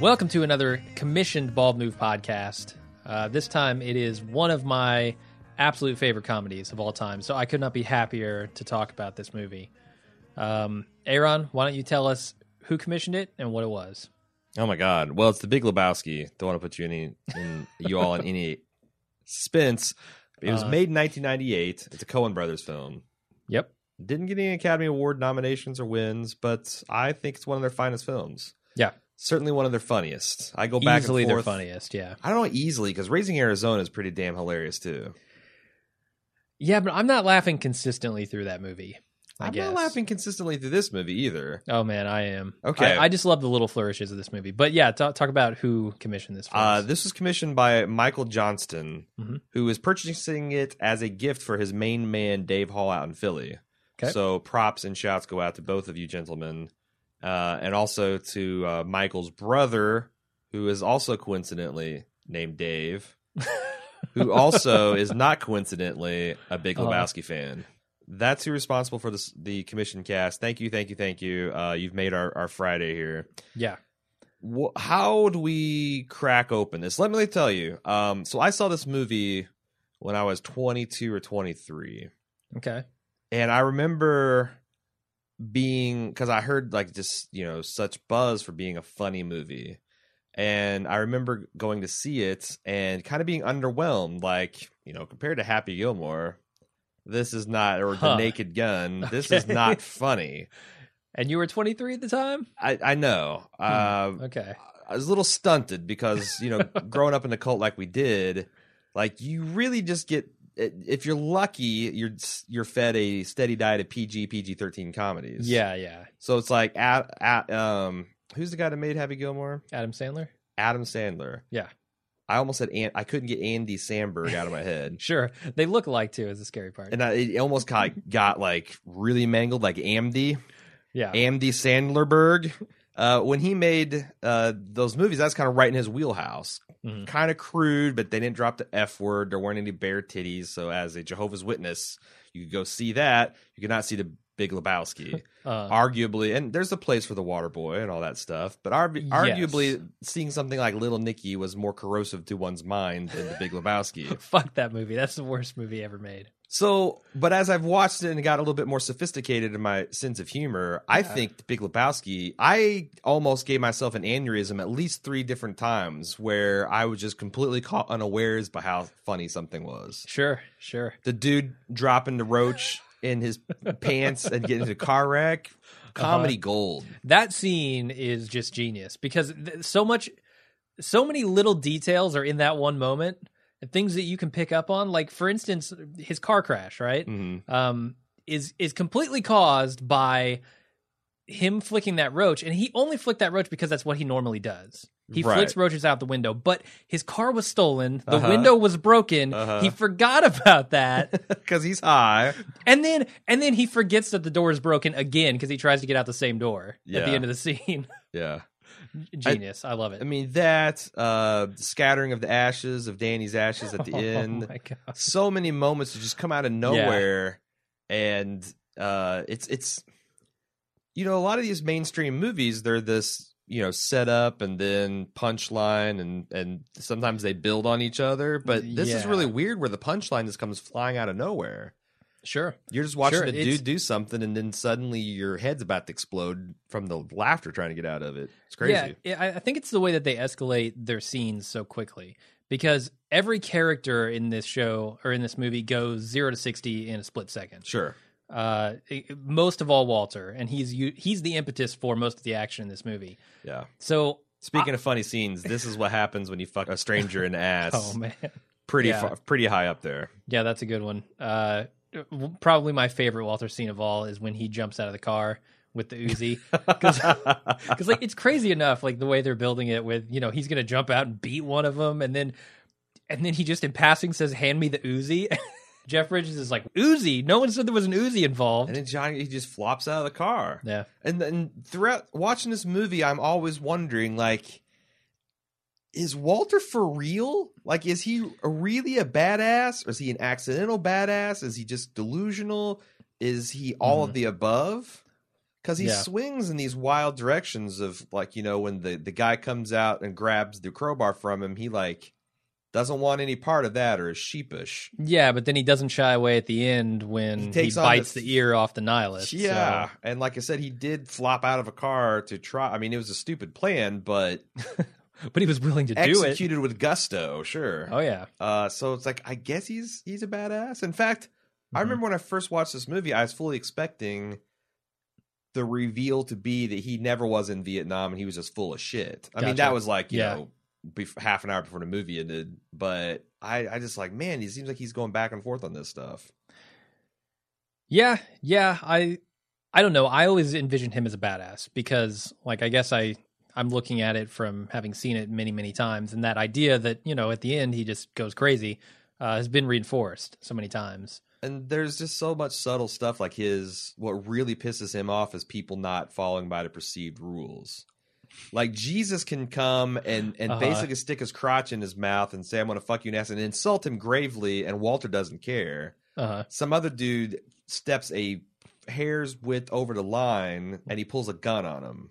Welcome to another commissioned Bald Move podcast. Uh, this time it is one of my absolute favorite comedies of all time, so I could not be happier to talk about this movie. Um, Aaron, why don't you tell us who commissioned it and what it was? Oh my God! Well, it's the Big Lebowski. Don't want to put you any, in you all in any suspense. It was Uh, made in 1998. It's a Coen Brothers film. Yep. Didn't get any Academy Award nominations or wins, but I think it's one of their finest films. Yeah. Certainly one of their funniest. I go back Easily and their funniest, yeah. I don't know easily because Raising Arizona is pretty damn hilarious too. Yeah, but I'm not laughing consistently through that movie. I I'm guess. not laughing consistently through this movie either. Oh man, I am. Okay. I, I just love the little flourishes of this movie. But yeah, talk, talk about who commissioned this. For Uh, this was commissioned by Michael Johnston, Mhm. who is purchasing it as a gift for his main man, Dave Hall, out in Philly. Okay. So props and shouts go out to both of you gentlemen, uh, and also to uh, Michael's brother, who is also coincidentally named Dave, who also is not coincidentally a Big Uh-huh. Lebowski fan. That's who's responsible for this, the commission cast. Thank you, thank you, thank you. Uh, you've made our, our Friday here yeah. wh- how do we crack open this? Let me tell you. Um, so I saw this movie when I was 22 or 23, Okay. and I remember being because I heard like just you know such buzz for being a funny movie, and I remember going to see it and kind of being underwhelmed. Like you know, compared to Happy Gilmore, this is not or Huh. The Naked Gun. This is not funny. And you were 23 at the time. I I know. Uh, Okay. I was a little stunted because you know, growing up in the cult like we did, like you really just get if you're lucky, you're you're fed a steady diet of PG PG thirteen comedies. Yeah, yeah. So it's like at, at um who's the guy that made Happy Gilmore? Adam Sandler. Adam Sandler. Yeah. I almost said An- I couldn't get Andy Samberg out of my head. Sure. They look alike too. Is the scary part. And I, it almost got, got like really mangled, like Amdy. yeah. Andy Sandlerberg. Uh, when he made uh, those movies, that's kind of right in his wheelhouse. Mhm. Kind of crude, but they didn't drop the F word. There weren't any bare titties. So, as a Jehovah's Witness, you could go see that. You could not see the Big Lebowski. Uh, arguably, and there's a place for the Water Boy and all that stuff. But argu- Yes. arguably, seeing something like Little Nicky was more corrosive to one's mind than the Big Lebowski. fuck that movie. That's the worst movie ever made. So, but as I've watched it and got a little bit more sophisticated in my sense of humor, I think The Big Lebowski, I almost gave myself an aneurysm at least three different times where I was just completely caught unawares by how funny something was. Sure. Sure. The dude dropping the roach in his pants and getting into a car wreck, uh-huh. comedy gold. That scene is just genius because th- so much, so many little details are in that one moment. And Things that you can pick up on, like for instance, his car crash, right? Mhm. um, is is completely caused by him flicking that roach, and he only flicked that roach because that's what he normally does. He Right. flicks roaches out the window, but his car was stolen. The Uh-huh. window was broken. Uh-huh. He forgot about that, Because he's high. and then and then he forgets that the door is broken again because he tries to get out the same door at the end of the scene. Yeah. Genius, I, love it. I mean, that, uh, scattering of the ashes, of Danny's ashes at the end. Oh god! so many moments that just come out of nowhere and uh it's it's you know a lot of these mainstream movies they're this you know set up and then punchline and and sometimes they build on each other but this is really weird where the punchline just comes flying out of nowhere Sure. you're just watching Sure, a dude do something and then suddenly your head's about to explode from the laughter trying to get out of it it's crazy Yeah, I I think it's the way that they escalate their scenes so quickly because every character in this show or in this movie goes zero to sixty in a split second. Sure. Uh, most of all Walter, and he's he's the impetus for most of the action in this movie. Yeah. So, Speaking of funny scenes, this is what happens when you fuck a stranger in the ass. oh man, pretty yeah. far, pretty high up there. yeah, that's a good one. Uh, probably my favorite Walter scene of all is when he jumps out of the car with the Uzi. because like it's crazy enough like the way they're building it with you know he's gonna jump out and beat one of them and then and then he just in passing says hand me the Uzi. Jeff Bridges is like Uzi. No one said there was an Uzi involved. And then Johnny he just flops out of the car. Yeah, And then throughout watching this movie, I'm always wondering, like, is Walter for real? Like, is he really a badass? Or is he an accidental badass? Is he just delusional? Is he all of mm-hmm. the above? Because he Yeah. swings in these wild directions of like, you know, when the, the guy comes out and grabs the crowbar from him, he like doesn't want any part of that or is sheepish. yeah, but then he doesn't shy away at the end when He he, bites the- the, ear off the nihilist. Yeah. so- And like I said, he did flop out of a car to try. I mean, it was a stupid plan, but but he was willing to do it. executed with gusto, sure. Oh yeah, Uh, so it's like I guess he's he's a badass. In fact, I Mhm. remember when I first watched this movie, I was fully expecting the reveal to be that he never was in Vietnam and he was just full of shit. I mean, that was like you Yeah. know bef- half an hour before the movie ended. But I I just like man, he seems like he's going back and forth on this stuff. Yeah, yeah. I I don't know. I always envisioned him as a badass because like I guess I I'm looking at it from having seen it many, many times and that idea that, you know, at the end he just goes crazy uh, has been reinforced so many times. and there's just so much subtle stuff like his what really pisses him off is people not following by the perceived rules like jesus can come and and Uh-huh. basically stick his crotch in his mouth and say i'm gonna fuck you ass and insult him gravely and walter doesn't care Uh-huh. some other dude steps a hair's width over the line and he pulls a gun on him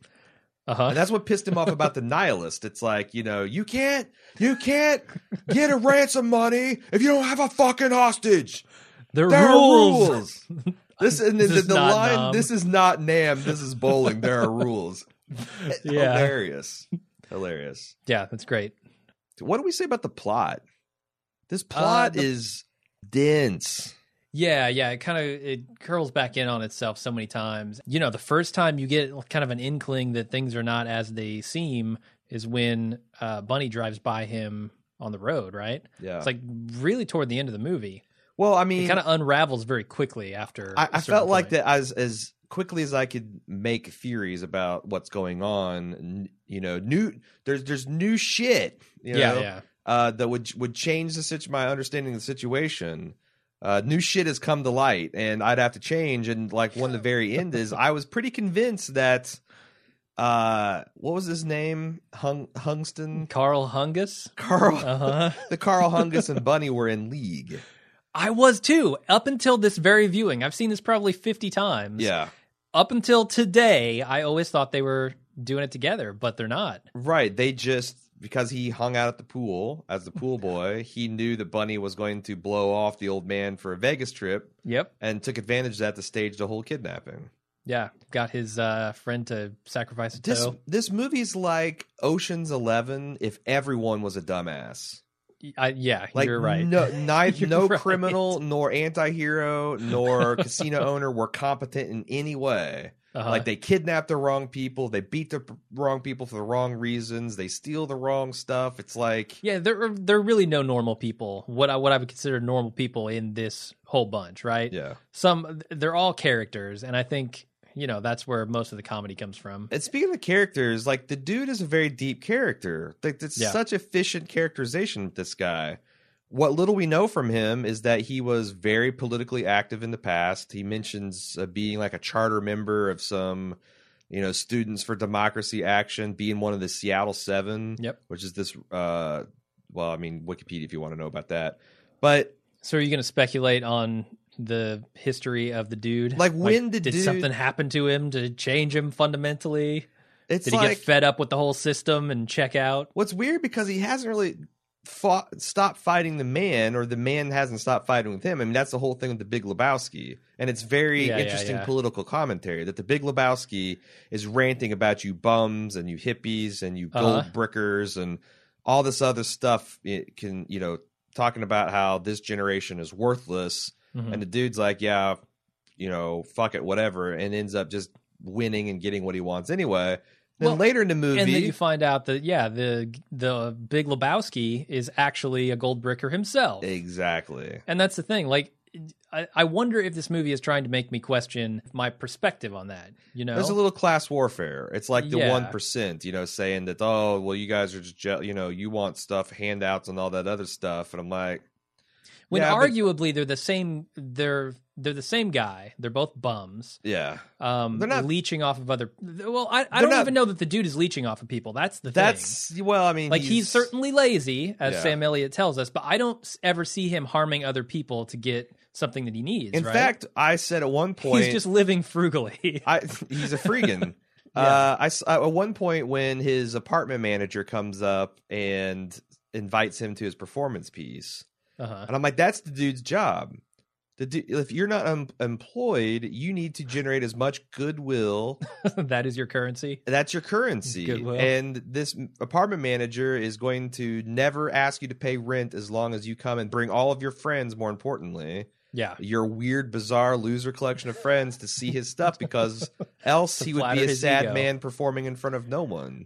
Uh-huh. and that's what pissed him off about the nihilist. It's like, you know, you can't you can't get a ransom money if you don't have a fucking hostage. There There are rules. are rules. This and the, is the not line. Nam. This is not Nam. This is bowling. There are rules. Yeah. Hilarious. Hilarious. Yeah, that's great. What do we say about the plot? This plot the- is dense. Yeah, yeah, it kind of it curls back in on itself so many times. You know, the first time you get kind of an inkling that things are not as they seem is when uh, Bunny drives by him on the road, right? Yeah. It's like really toward the end of the movie. well, I mean, It kind of unravels very quickly after. I, certain felt like that as as quickly as I could make theories about what's going on. You know, new there's there's new shit. You know, yeah, yeah, uh, that would would change the situ- my understanding of the situation. Uh, new shit has come to light, and I'd have to change. And like one the very end is, I was pretty convinced that, uh, what was his name? Hung Hungston Karl Hungus. Karl, Uh huh. the Karl Hungus and Bunny were in league. I was too up until this very viewing. I've seen this probably fifty times. Yeah, Up until today, I always thought they were doing it together, but they're not. right. They just because he hung out at the pool as the pool boy, he knew that Bunny was going to blow off the old man for a Vegas trip, Yep. and took advantage of that to stage the whole kidnapping. Yeah. Got his uh, friend to sacrifice a This toe. this movie's like Ocean's Eleven if everyone was a dumbass. I, yeah, Like you're right. No, neither, no right. criminal nor anti-hero nor casino owner were competent in any way. Uh-huh. Like they kidnap the wrong people, they beat the wrong people for the wrong reasons, they steal the wrong stuff. It's like yeah, there are there are really no normal people. What I what I would consider normal people in this whole bunch, right? yeah. Some they're all characters, and I think you know that's where most of the comedy comes from. And speaking of characters, like the dude is a very deep character. Like it's Yeah. such efficient characterization with this guy. What little we know from him is that he was very politically active in the past. He mentions uh, being like a charter member of some, you know, Students for Democracy Action, being one of the Seattle Seven, Yep. which is this. uh Well, I mean, Wikipedia if you want to know about that. But So are you going to speculate on the history of the dude? Like, when did did dude- something happen to him to change him fundamentally? it's Did he like get fed up with the whole system and check out? What's weird because he hasn't really fought, stopped fighting the man, or the man hasn't stopped fighting with him. I mean, that's the whole thing with the Big Lebowski, and it's very Yeah, yeah, interesting yeah. political commentary that the Big Lebowski is ranting about you bums and you hippies and you gold Uh-huh. brickers and all this other stuff it can you know talking about how this generation is worthless Mhm. and the dude's like yeah you know fuck it whatever and ends up just winning and getting what he wants anyway then Well, later in the movie and then you find out that yeah, the the Big Lebowski is actually a gold bricker himself. exactly And that's the thing. Like, I, I wonder if this movie is trying to make me question my perspective on that. You know, there's a little class warfare it's like the Yeah. 1% you know saying that oh well you guys are just you know you want stuff handouts and all that other stuff and i'm like when yeah, but- arguably they're the same. They're they're the same guy. They're both bums. yeah Um, They're not- leeching off of other. Well, I, I don't not- even know that the dude is leeching off of people. That's the thing. that's well i mean like he's, certainly lazy, as Yeah. Sam Elliott tells us, but I don't ever see him harming other people to get something that he needs. in right? fact i said at one point he's just living frugally. I he's a freegan. Yeah. uh, I at one point when his apartment manager comes up and invites him to his performance piece, uh-huh. and I'm like, that's the dude's job. The du- if you're not um, employed, you need to generate as much goodwill. that is your currency. That's your currency. Goodwill. And this apartment manager is going to never ask you to pay rent as long as you come and bring all of your friends. More importantly, Yeah. your weird, bizarre loser collection of friends to see his stuff because else he would be a sad ego. man performing in front of no one.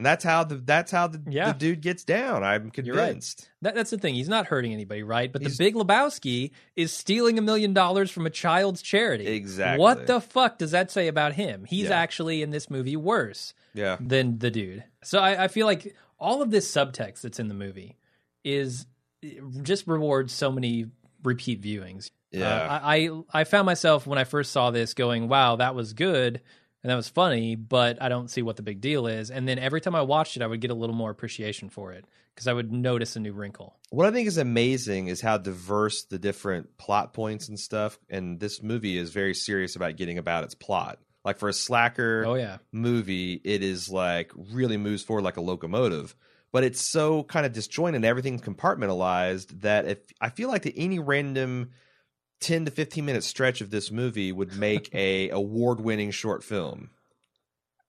And that's how the that's how the, Yeah. the dude gets down. I'm You're right. convinced. That, that's the thing. He's not hurting anybody, right? But He's- the Big Lebowski is stealing a million dollars from a child's charity. Exactly. What the fuck does that say about him? He's Yeah. actually in this movie worse Yeah. than the dude. So I, I feel like all of this subtext that's in the movie is just rewards so many repeat viewings. Yeah. Uh, I, I I found myself when I first saw this going, "Wow, that was good." And that was funny, but I don't see what the big deal is. And then every time I watched it, I would get a little more appreciation for it because I would notice a new wrinkle. What I think is amazing is how diverse the different plot points and stuff. And this movie is very serious about getting about its plot. Like for a slacker Oh yeah, movie, it is like really moves forward like a locomotive. But it's so kind of disjointed and everything's compartmentalized that if I feel like that any random 10 to 15 minute stretch of this movie would make a award winning short film.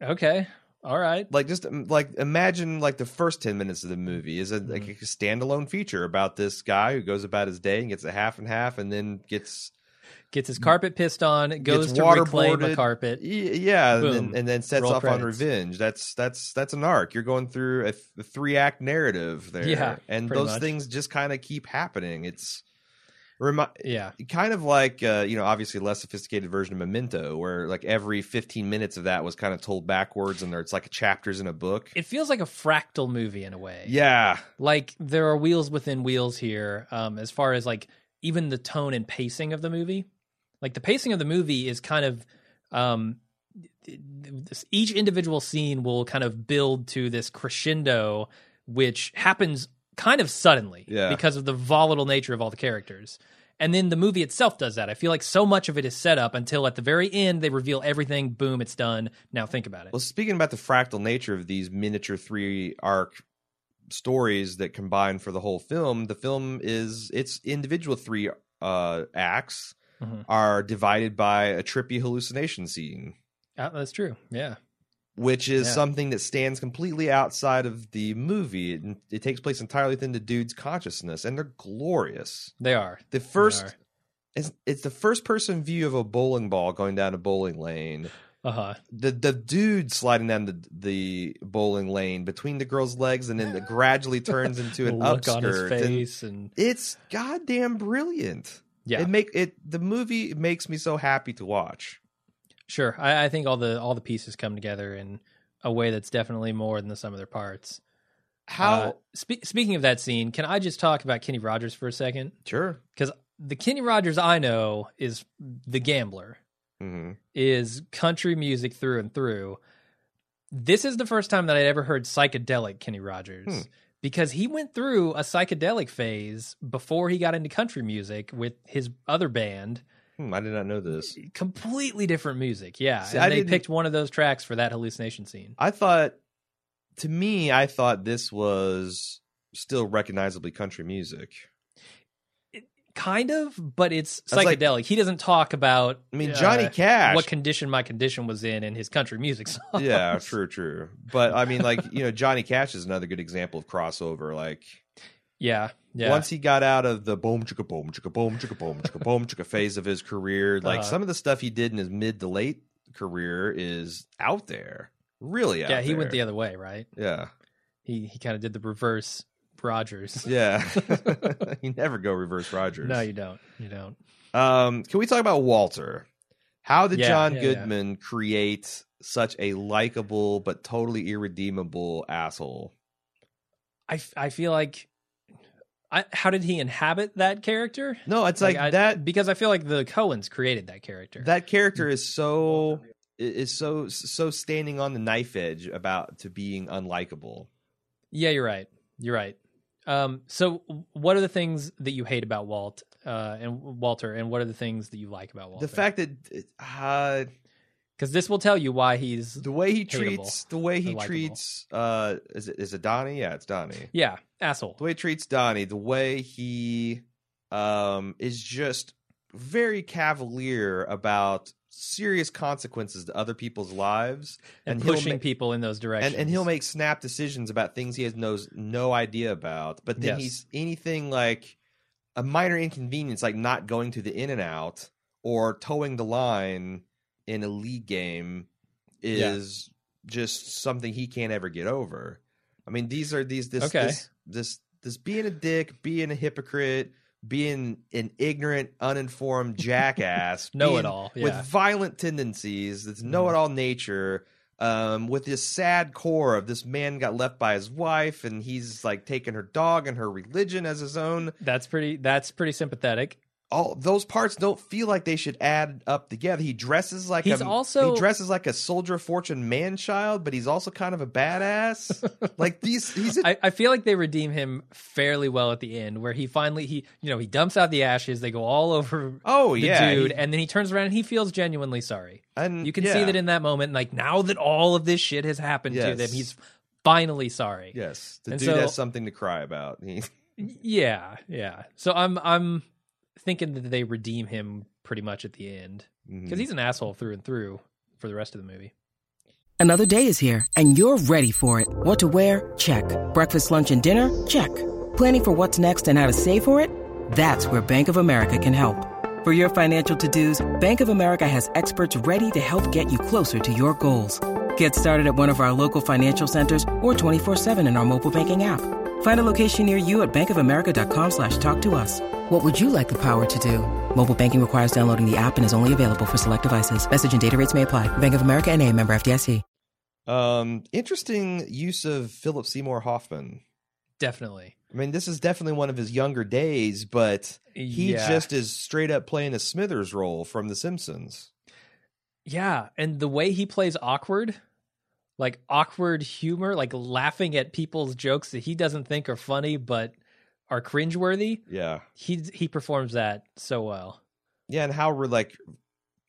okay, all right. Like just um, like imagine like the first 10 minutes of the movie is a, like Mm-hmm. a standalone feature about this guy who goes about his day and gets a half and half and then gets Gets his carpet pissed on, goes to reclaim a carpet. Yeah, and then, and then sets Roll off on revenge. That's that's that's an arc. You're going through a, th- a three act narrative there, Yeah, and those much. things just kind of keep happening. It's remi- Yeah, kind of like uh, you know, obviously less sophisticated version of Memento, where like every 15 minutes of that was kind of told backwards, and there it's like chapters in a book. it feels like a fractal movie in a way. yeah, like there are wheels within wheels here um as far as like even the tone and pacing of the movie like the pacing of the movie is kind of um each individual scene will kind of build to this crescendo which happens kind of suddenly Yeah. because of the volatile nature of all the characters. And then the movie itself does that. I feel like so much of it is set up until at the very end they reveal everything boom it's done. Now think about it. Well, speaking about the fractal nature of these miniature three arc stories that combine for the whole film, the film is its individual three uh, acts Mhm. are divided by a trippy hallucination scene, Uh, that's true. Yeah which is Yeah. something that stands completely outside of the movie. It, it takes place entirely within the dude's consciousness, and they're glorious. they are The first. are. It's, it's the first person view of a bowling ball going down a bowling lane uh-huh the the dude sliding down the the bowling lane between the girl's legs and then it gradually turns into an look on his upskirt and and, it's goddamn brilliant yeah it make it the movie makes me so happy to watch sure I, I think all the all the pieces come together in a way that's definitely more than the sum of their parts. How Uh, spe- speaking of that scene can i just talk about kenny rogers for a second? Sure. Because the kenny rogers i know is the gambler hmm is country music through and through. This is the first time that i'd ever heard psychedelic kenny rogers Hmm. because he went through a psychedelic phase before he got into country music with his other band hmm, i did not know this completely different music. Yeah, See, and I they picked one of those tracks for that hallucination scene. i thought to me i thought this was still recognizably country music kind of, but it's That's like- psychedelic. he doesn't talk about. I mean, Johnny uh, Cash. what condition my condition was in in his country music songs. yeah, true, true. But I mean, like you know, Johnny Cash is another good example of crossover. Like yeah, yeah. once he got out of the boom chicka boom chicka boom chicka boom chicka boom chicka phase of his career, like Uh-huh. some of the stuff he did in his mid to late career is out there, really out yeah, he went the other way, right? Yeah, He he kind of did the reverse Rogers. yeah. you never go reverse Rogers. No, you don't. You don't. Um, can we talk about Walter? How did Yeah, John yeah, yeah. Goodman create such a likable but totally irredeemable asshole? I, I feel like I, how did he inhabit that character? No, it's like, I- that. because I feel like the Coens created that character. That character is so is so so standing on the knife edge about to being unlikable. yeah, you're right. You're right. Um, so what are the things that you hate about Walt uh, and Walter, and what are the things that you like about Walter? The fact that uh, because this will tell you why he's the way he treats the way he treats uh is it is it Donnie? Yeah, it's Donnie. yeah asshole. the way he treats Donnie, the way he um is just very cavalier about serious consequences to other people's lives and, and pushing people in those directions. and and he'll make snap decisions about things he has knows no idea about but then Yes. he's anything like a minor inconvenience like not going to the in and out or toeing the line in a league game Yeah. is just something he can't ever get over i mean these are these this Okay. this, this this being a dick being a hypocrite being an ignorant uninformed jackass Know it all, with yeah. Mm-hmm. violent tendencies this know-it-all nature um, with this sad core of this man got left by his wife and he's like taking her dog and her religion as his own that's pretty. That's pretty sympathetic. All those parts don't feel like they should add up together he dresses like He's a, also- he dresses like a soldier of fortune man child but he's also kind of a badass like these he's a, I, I feel like they redeem him fairly well at the end, where he finally he you know he dumps out the ashes. They go all over oh the yeah dude, he- and then he turns around and he feels genuinely sorry. and You can yeah. see that in that moment. Like now that all of this shit has happened to Yes. them, he's finally sorry. yes the And dude so- has something to cry about Yeah, yeah. So I'm I'm thinking that they redeem him pretty much at the end mm-hmm. because he's an asshole through and through for the rest of the movie. Another day is here, and you're ready for it. What to wear? Check. Breakfast, lunch, and dinner? Check. Planning for what's next and how to save for it? That's where Bank of America can help. For your financial to-dos, Bank of America has experts ready to help get you closer to your goals. Get started at one of our local financial centers or 24-7 in our mobile banking app. Find a location near you at bankofamerica.com slash talk to us. What would you like the power to do? Mobile banking requires downloading the app and is only available for select devices. Message and data rates may apply. Bank of America and a member FDIC. um interesting use of philip seymour hoffman Definitely. I mean, this is definitely one of his younger days, but he Yeah. just is straight up playing a Smithers role from The Simpsons. Yeah, and the way he plays awkward, like awkward humor, like laughing at people's jokes that he doesn't think are funny but are cringeworthy. Yeah, He he performs that so well. yeah, and how we're like,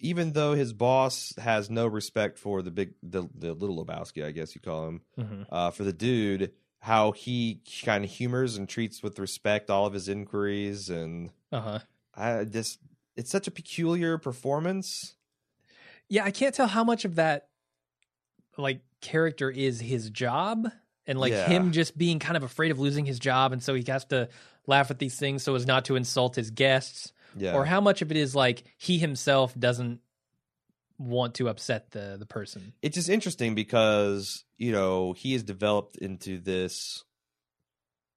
even though his boss has no respect for the big, the the little Lebowski, I guess you call him, Mhm. uh, for the dude, how he kind of humors and treats with respect all of his inquiries, and Uh-huh. I just, it's such a peculiar performance. Yeah, I can't tell how much of that like character is his job and like Yeah. him just being kind of afraid of losing his job and so he has to laugh at these things so as not to insult his guests Yeah, or how much of it is like he himself doesn't want to upset the the person. it's just interesting because you know he has developed into this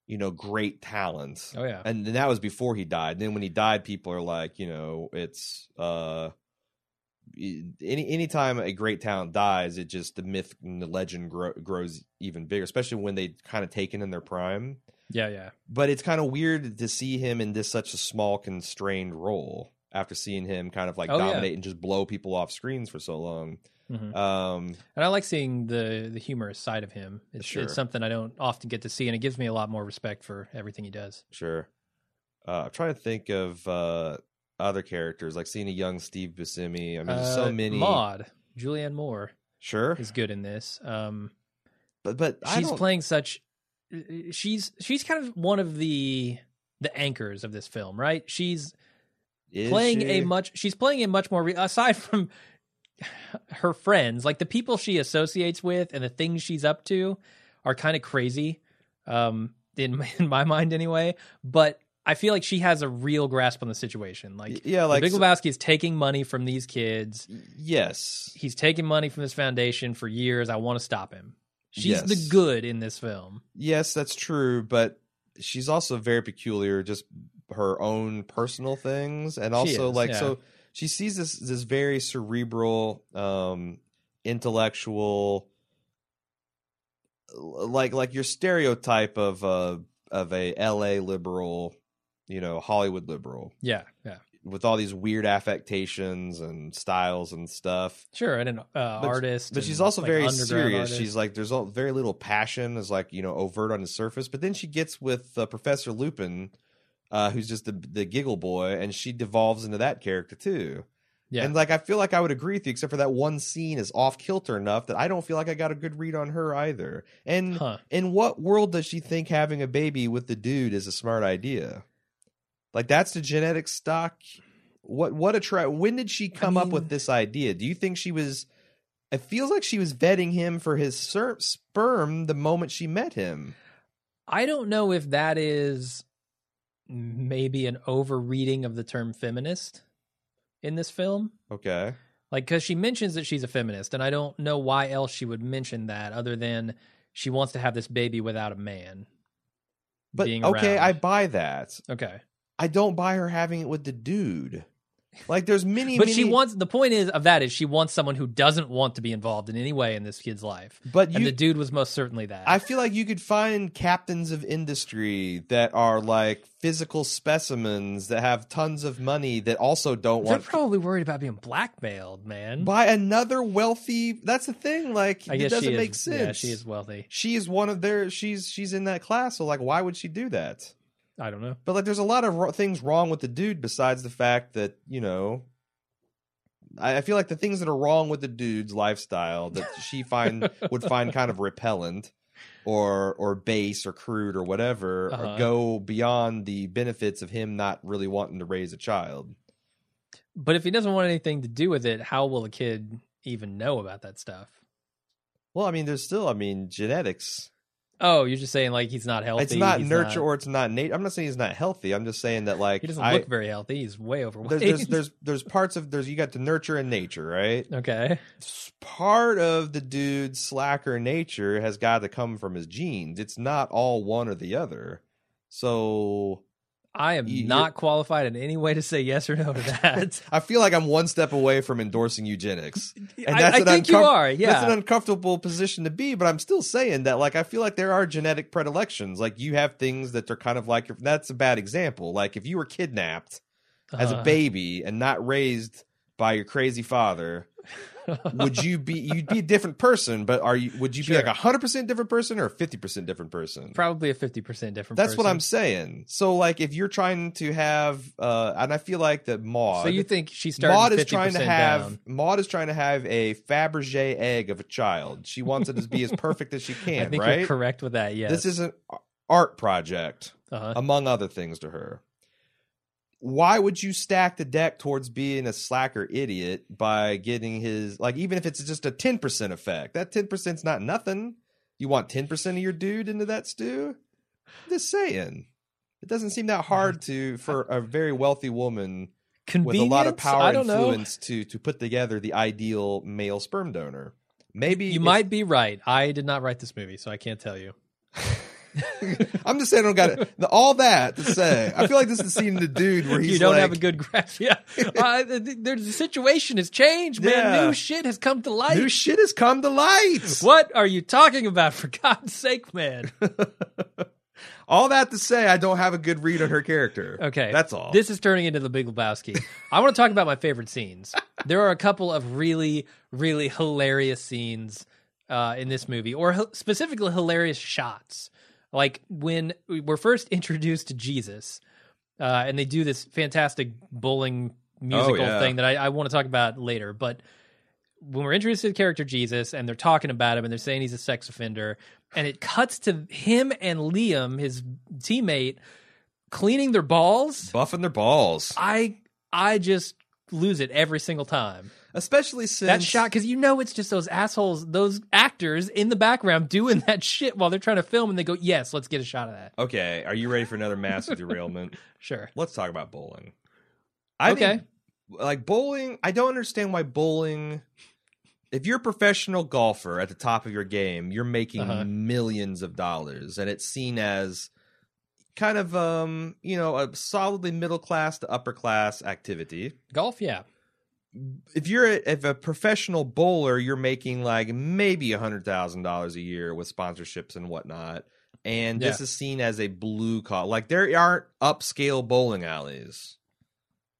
you know great talent Oh yeah. and then that was before he died then when he died people are like you know it's uh any anytime a great talent dies it just the myth and the legend grow, grows even bigger especially when they kind of taken in their prime Yeah, yeah. but it's kind of weird to see him in this such a small constrained role after seeing him kind of like Oh, yeah. dominate and just blow people off screens for so long Mhm. um And I like seeing the the humorous side of him. It's, Sure. it's something I don't often get to see, and it gives me a lot more respect for everything he does. Sure. Uh, I'm trying to think of uh, other characters, like seeing a young Steve Buscemi. I mean, there's so Uh, many. Maude, Julianne Moore Sure, is good in this. Um, but but I she's playing such. She's she's kind of one of the the anchors of this film, right? She's Is playing she? a much she's playing a much more re- aside from her friends like the people she associates with and the things she's up to are kind of crazy um in in my mind anyway but i feel like she has a real grasp on the situation like yeah, like big lebowski is taking money from these kids yes, he's taking money from this foundation for years i want to stop him she's the good in this film yes, that's true. But she's also very peculiar, just her own personal things, and also is, like yeah. so she sees this this very cerebral, um, intellectual, like like your stereotype of uh of a L.A. liberal, you know, Hollywood liberal yeah yeah with all these weird affectations and styles and stuff. sure and an uh, artist But she's also like, very serious. artist. She's like, there's all, very little passion, is like you know overt on the surface. But then she gets with uh, Professor Lupin, uh, who's just the the giggle boy, and she devolves into that character too. yeah And like, I feel like I would agree with you, except for that one scene is off kilter enough that I don't feel like I got a good read on her either. And Huh. in what world does she think having a baby with the dude is a smart idea? Like that's the genetic stock. What what a try? When did she come up with this idea? Do you think she was? It feels like she was vetting him for his ser- sperm the moment she met him. I don't know if that is maybe an overreading of the term feminist in this film. Okay. Like, because she mentions that she's a feminist, and I don't know why else she would mention that other than she wants to have this baby without a man. But being okay, around. I buy that. Okay. I don't buy her having it with the dude. Like there's many, But many, she wants, the point is of that is she wants someone who doesn't want to be involved in any way in this kid's life. But and the dude was most certainly that. I feel like you could find captains of industry that are like physical specimens that have tons of money that also don't want They're probably worried about being blackmailed, man. by another wealthy. That's the thing. Like I it doesn't she is, make sense. Yeah, she is wealthy. She's one of their. She's she's in that class. So like, why would she do that? I don't know. But like, there's a lot of ro- things wrong with the dude besides the fact that you know. I I feel like the things that are wrong with the dude's lifestyle that she find would find kind of repellent, or or base or crude or whatever, Uh-huh. or go beyond the benefits of him not really wanting to raise a child. But if he doesn't want anything to do with it, how will a kid even know about that stuff? Well, I mean, there's still, I mean, genetics. Oh, you're just saying like he's not healthy. it's not he's nurture not- or it's not nature. I'm not saying he's not healthy. I'm just saying that like he doesn't I, look very healthy. He's way overweight. there's, there's there's there's parts of there's you got the nurture and nature, right? okay. part of the dude's slacker nature has got to come from his genes. It's not all one or the other. So I am You- not qualified in any way to say yes or no to that. I feel like I'm one step away from endorsing eugenics. And I, that's I an think you are. Yeah. That's an uncomfortable position to be, but I'm still saying that like I feel like there are genetic predilections. Like you have things that are kind of like that's a bad example. Like if you were kidnapped as a Uh, baby and not raised by your crazy father, would you be you'd be a different person, but are you would you Sure. be like a hundred percent different person or a fifty percent different person? Probably a fifty percent different. That's what. I'm saying. So like if you're trying to have uh and I feel like that Maude So you think she's Maude is 50% trying to have down. Maude is trying to have a Fabergé egg of a child. She wants it to be as perfect as she can, I think right? you're correct with that. Yes. This is an art project uh-huh. among other things to her. Why would you stack the deck towards being a slacker idiot by getting his like even if it's just a 10% effect? That 10%'s not nothing. You want 10% of your dude into that stew? I'm just saying. It doesn't seem that hard uh-huh. to for a very wealthy woman with a lot of power I and know. influence to to put together the ideal male sperm donor. Maybe You might be right. I did not write this movie, so I can't tell you. I'm just saying I don't got it. All that to say, I feel like this is the scene of the dude where he's you don't like, have a good grasp. Yeah, uh, th- th- the situation has changed, man. Yeah. New shit has come to light. New shit has come to light. what are you talking about? For God's sake, man. All that to say, I don't have a good read on her character. Okay, that's all. This is turning into the Big Lebowski. I want to talk about my favorite scenes. There are a couple of really, really hilarious scenes uh, in this movie, or h- specifically hilarious shots. Like when we we're first introduced to Jesus, uh, and they do this fantastic bowling musical yeah. thing that I, I want to talk about later. But when we're introduced to the character Jesus, and they're talking about him, and they're saying he's a sex offender, and it cuts to him and Liam, his teammate, cleaning their balls. buffing their balls, I I just lose it every single time. Especially since That shot because you know it's just those assholes, those actors in the background doing that shit while they're trying to film, and they go, "Yes, let's get a shot of that." Okay, are you ready for another massive derailment? Sure. Let's talk about bowling. I Okay. think, like bowling, I don't understand why bowling. If you're a professional golfer at the top of your game, you're making Uh-huh. millions of dollars, and it's seen as kind of um you know a solidly middle class to upper class activity. Golf, yeah. If you're a, if a professional bowler, you're making like maybe a hundred thousand dollars a year with sponsorships and whatnot. And this is seen as a blue collar. Like there aren't upscale bowling alleys.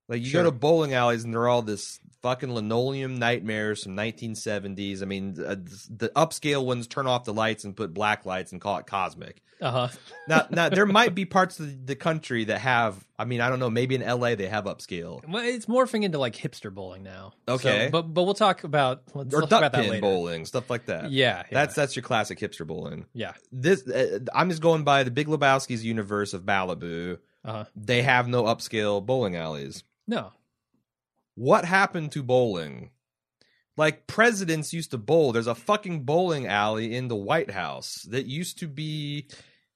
Like you Sure. go to bowling alleys and they're all this fucking linoleum nightmares from 1970s. I mean, uh, the upscale ones turn off the lights and put black lights and call it cosmic. Uh huh. Now, now there might be parts of the, the country that have. I mean, I don't know. Maybe in LA they have upscale Well, it's morphing into like hipster bowling now. Okay. So- but but we'll talk about let's or talk duck about that pin later. bowling, stuff like that. Yeah, yeah. That's that's your classic hipster bowling. yeah. This uh, I'm just going by the Big Lebowski's universe of Malibu. Uh huh. They have no upscale bowling alleys. No. What happened to bowling? Like presidents used to bowl. There's a fucking bowling alley in the White House that used to be.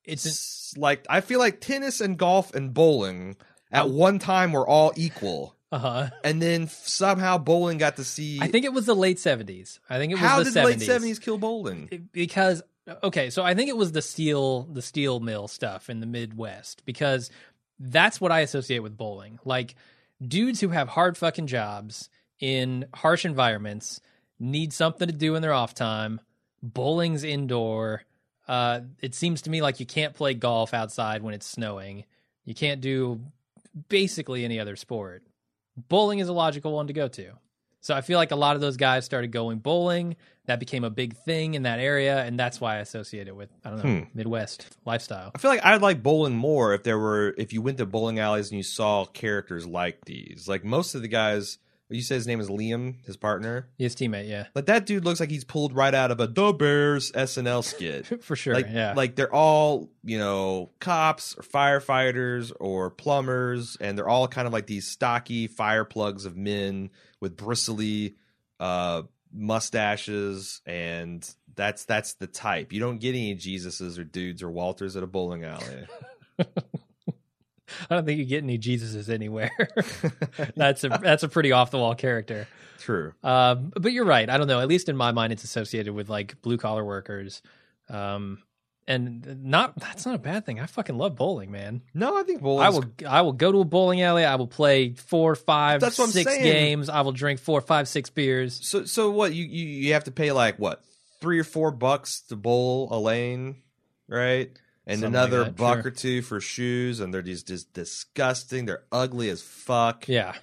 It's It's like I feel like tennis and golf and bowling at one time were all equal, uh huh. and then somehow bowling got to see. I think it was the late seventies. I think it was how the did the 70s. late seventies kill bowling? Because okay, so I think it was the steel the steel mill stuff in the Midwest because that's what I associate with bowling. Like dudes who have hard fucking jobs in harsh environments need something to do in their off time. Bowling's indoor. Uh, it seems to me like you can't play golf outside when it's snowing. You can't do basically any other sport. Bowling is a logical one to go to. So I feel like a lot of those guys started going bowling. That became a big thing in that area, and that's why I associate it with I don't know hmm. Midwest lifestyle. I feel like I'd like bowling more if there were if you went to bowling alleys and you saw characters like these. Like most of the guys, you say his name is Liam, his partner. His teammate, yeah, Like that dude looks like he's pulled right out of a The Bears SNL skit. for sure, like, yeah. like they're all you know cops or firefighters or plumbers, and they're all kind of like these stocky fire plugs of men with bristly uh, mustaches, and that's that's the type. You don't get any Jesuses or dudes or Walters at a bowling alley. I don't think you get any Jesuses anywhere. that's a that's a pretty off the wall character. True. Um, but you're right. I don't know. At least in my mind, it's associated with like blue collar workers. Um, and not that's not a bad thing. I fucking love bowling, man. No, I think bowling. I will I will go to a bowling alley. I will play four, five, That's what six games. I will drink four, five, six beers. So so what you, you you have to pay like what three or four bucks to bowl a lane, right? And Something like another that, buck sure. or two for shoes, and they're just just disgusting. They're ugly as fuck. Yeah,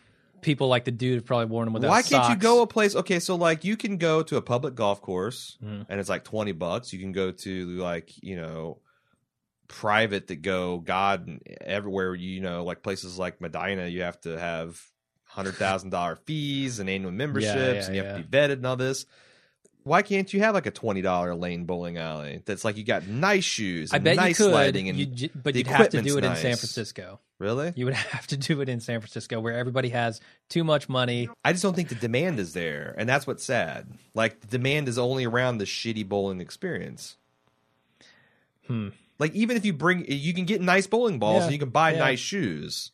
people like the dude have probably worn them without. Socks. Why can't you go a place? Okay, so like you can go to a public golf course, Mhm. and it's like twenty bucks. You can go to like you know private that go God everywhere. You know like places like Medina, you have to have hundred thousand dollar fees and annual memberships, yeah, and you have to be vetted and all this. Why can't you have like a twenty dollar lane bowling alley that's like you got nice shoes, I bet nice you could, lighting, and you but you'd have to do it in San. Francisco. really, You would have to do it in San Francisco, where everybody has too much money. I just don't think the demand is there, and that's what's sad. Like the demand is only around the shitty bowling experience. Hmm. Like even if you bring, you can get nice bowling balls Yeah, and you can buy yeah. nice shoes,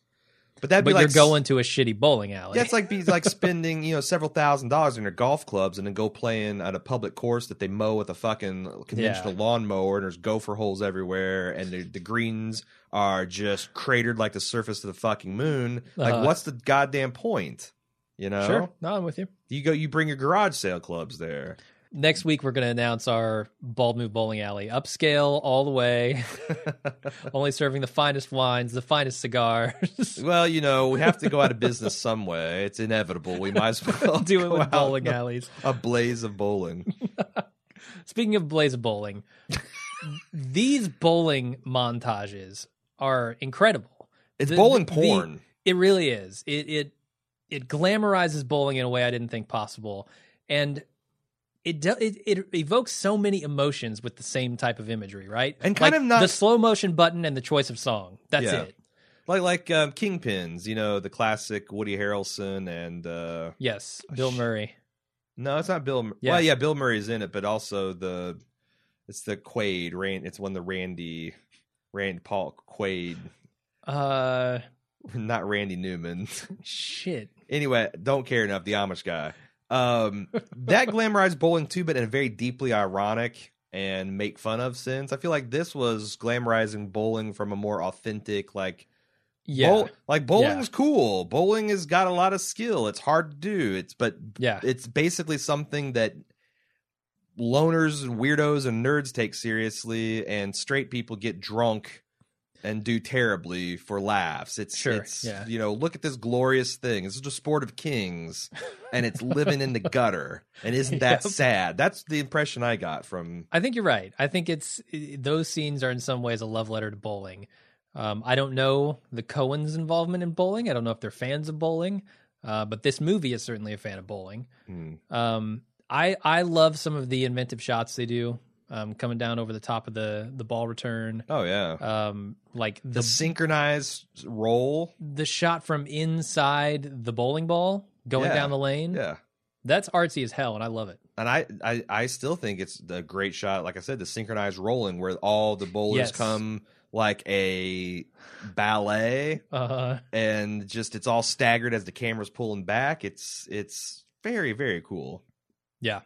but that'd But be like you're going to a shitty bowling alley. Yeah, it's like be like spending you know several thousand dollars in your golf clubs and then go playing at a public course that they mow with a fucking conventional Yeah. lawnmower and there's gopher holes everywhere and the, the greens are just cratered like the surface of the fucking moon. Like, Uh-huh. what's the goddamn point? You know, sure. No, I'm with you. you go, you bring your garage sale clubs there. Next week, we're going to announce our Bald Move Bowling Alley. Upscale all the way. Only serving the finest wines, the finest cigars. Well, you know, we have to go out of business some way. It's inevitable. We might as well Do it with bowling in a- alleys. A blaze of bowling. Speaking of Blaze of Bowling, these bowling montages are incredible. It's The- bowling the- porn. It really is. It it it glamorizes bowling in a way I didn't think possible, and it do, it it evokes so many emotions with the same type of imagery, right? And kind Like of not- the slow motion button and the choice of song. That's Yeah. it. like like um, Kingpins, you know, the classic Woody Harrelson and uh Yes, Bill sh- Murray. no, it's not Bill. Mur- Yeah. Well, yeah, Bill Murray's in it, but also the it's the Quaid. Rand, it's one the Randy, Rand Paul Quaid, Uh, not Randy Newman. shit. anyway, don't care enough. The Amish guy. Um, that glamorized bowling too, but in a very deeply ironic and make fun of sense. I feel like this was glamorizing bowling from a more authentic, like Yeah, bowl- like bowling's Yeah. cool. Bowling has got a lot of skill. It's hard to do. It's but yeah, it's basically something that loners and weirdos and nerds take seriously, and straight people get drunk and do terribly for laughs. It's Sure, it's yeah. you know, look at this glorious thing. This is the sport of kings, and it's living in the gutter. And isn't that Yep. sad? That's the impression I got from. I think you're right. I think it's those scenes are in some ways a love letter to bowling. Um, I don't know the Coens' involvement in bowling. I don't know if they're fans of bowling, uh, but this movie is certainly a fan of bowling. Hmm. Um, I I love some of the inventive shots they do, um, coming down over the top of the the ball return. Oh yeah, Um, like the the synchronized roll. the shot from inside the bowling ball going Yeah, down the lane. Yeah. That's artsy as hell, and I love it. And I, I, I still think it's a great shot. Like I said, the synchronized rolling where all the bowlers Yes. come like a ballet, Uh, and just it's all staggered as the camera's pulling back. It's it's very very cool. Yeah.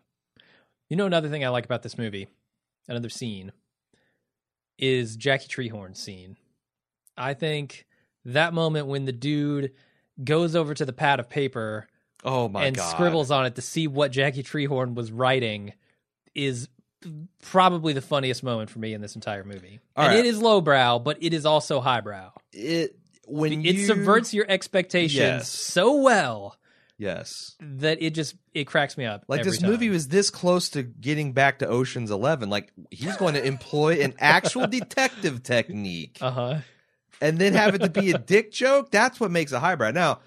You know another thing I like about this movie, another scene, is Jackie Treehorn's scene. I think that moment when the dude goes over to the pad of paper Oh my and god! scribbles on it to see what Jackie Treehorn was writing is probably the funniest moment for me in this entire movie. All and right. it is lowbrow, but it is also highbrow. it when it you, subverts your expectations Yes. so well Yes, that it just it cracks me up. like this time. movie was this close to getting back to Ocean's Eleven. Like he's going to employ an actual detective technique. Uh-huh. and then have it to be a dick joke. That's what makes it highbrow. Now,